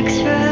Extra.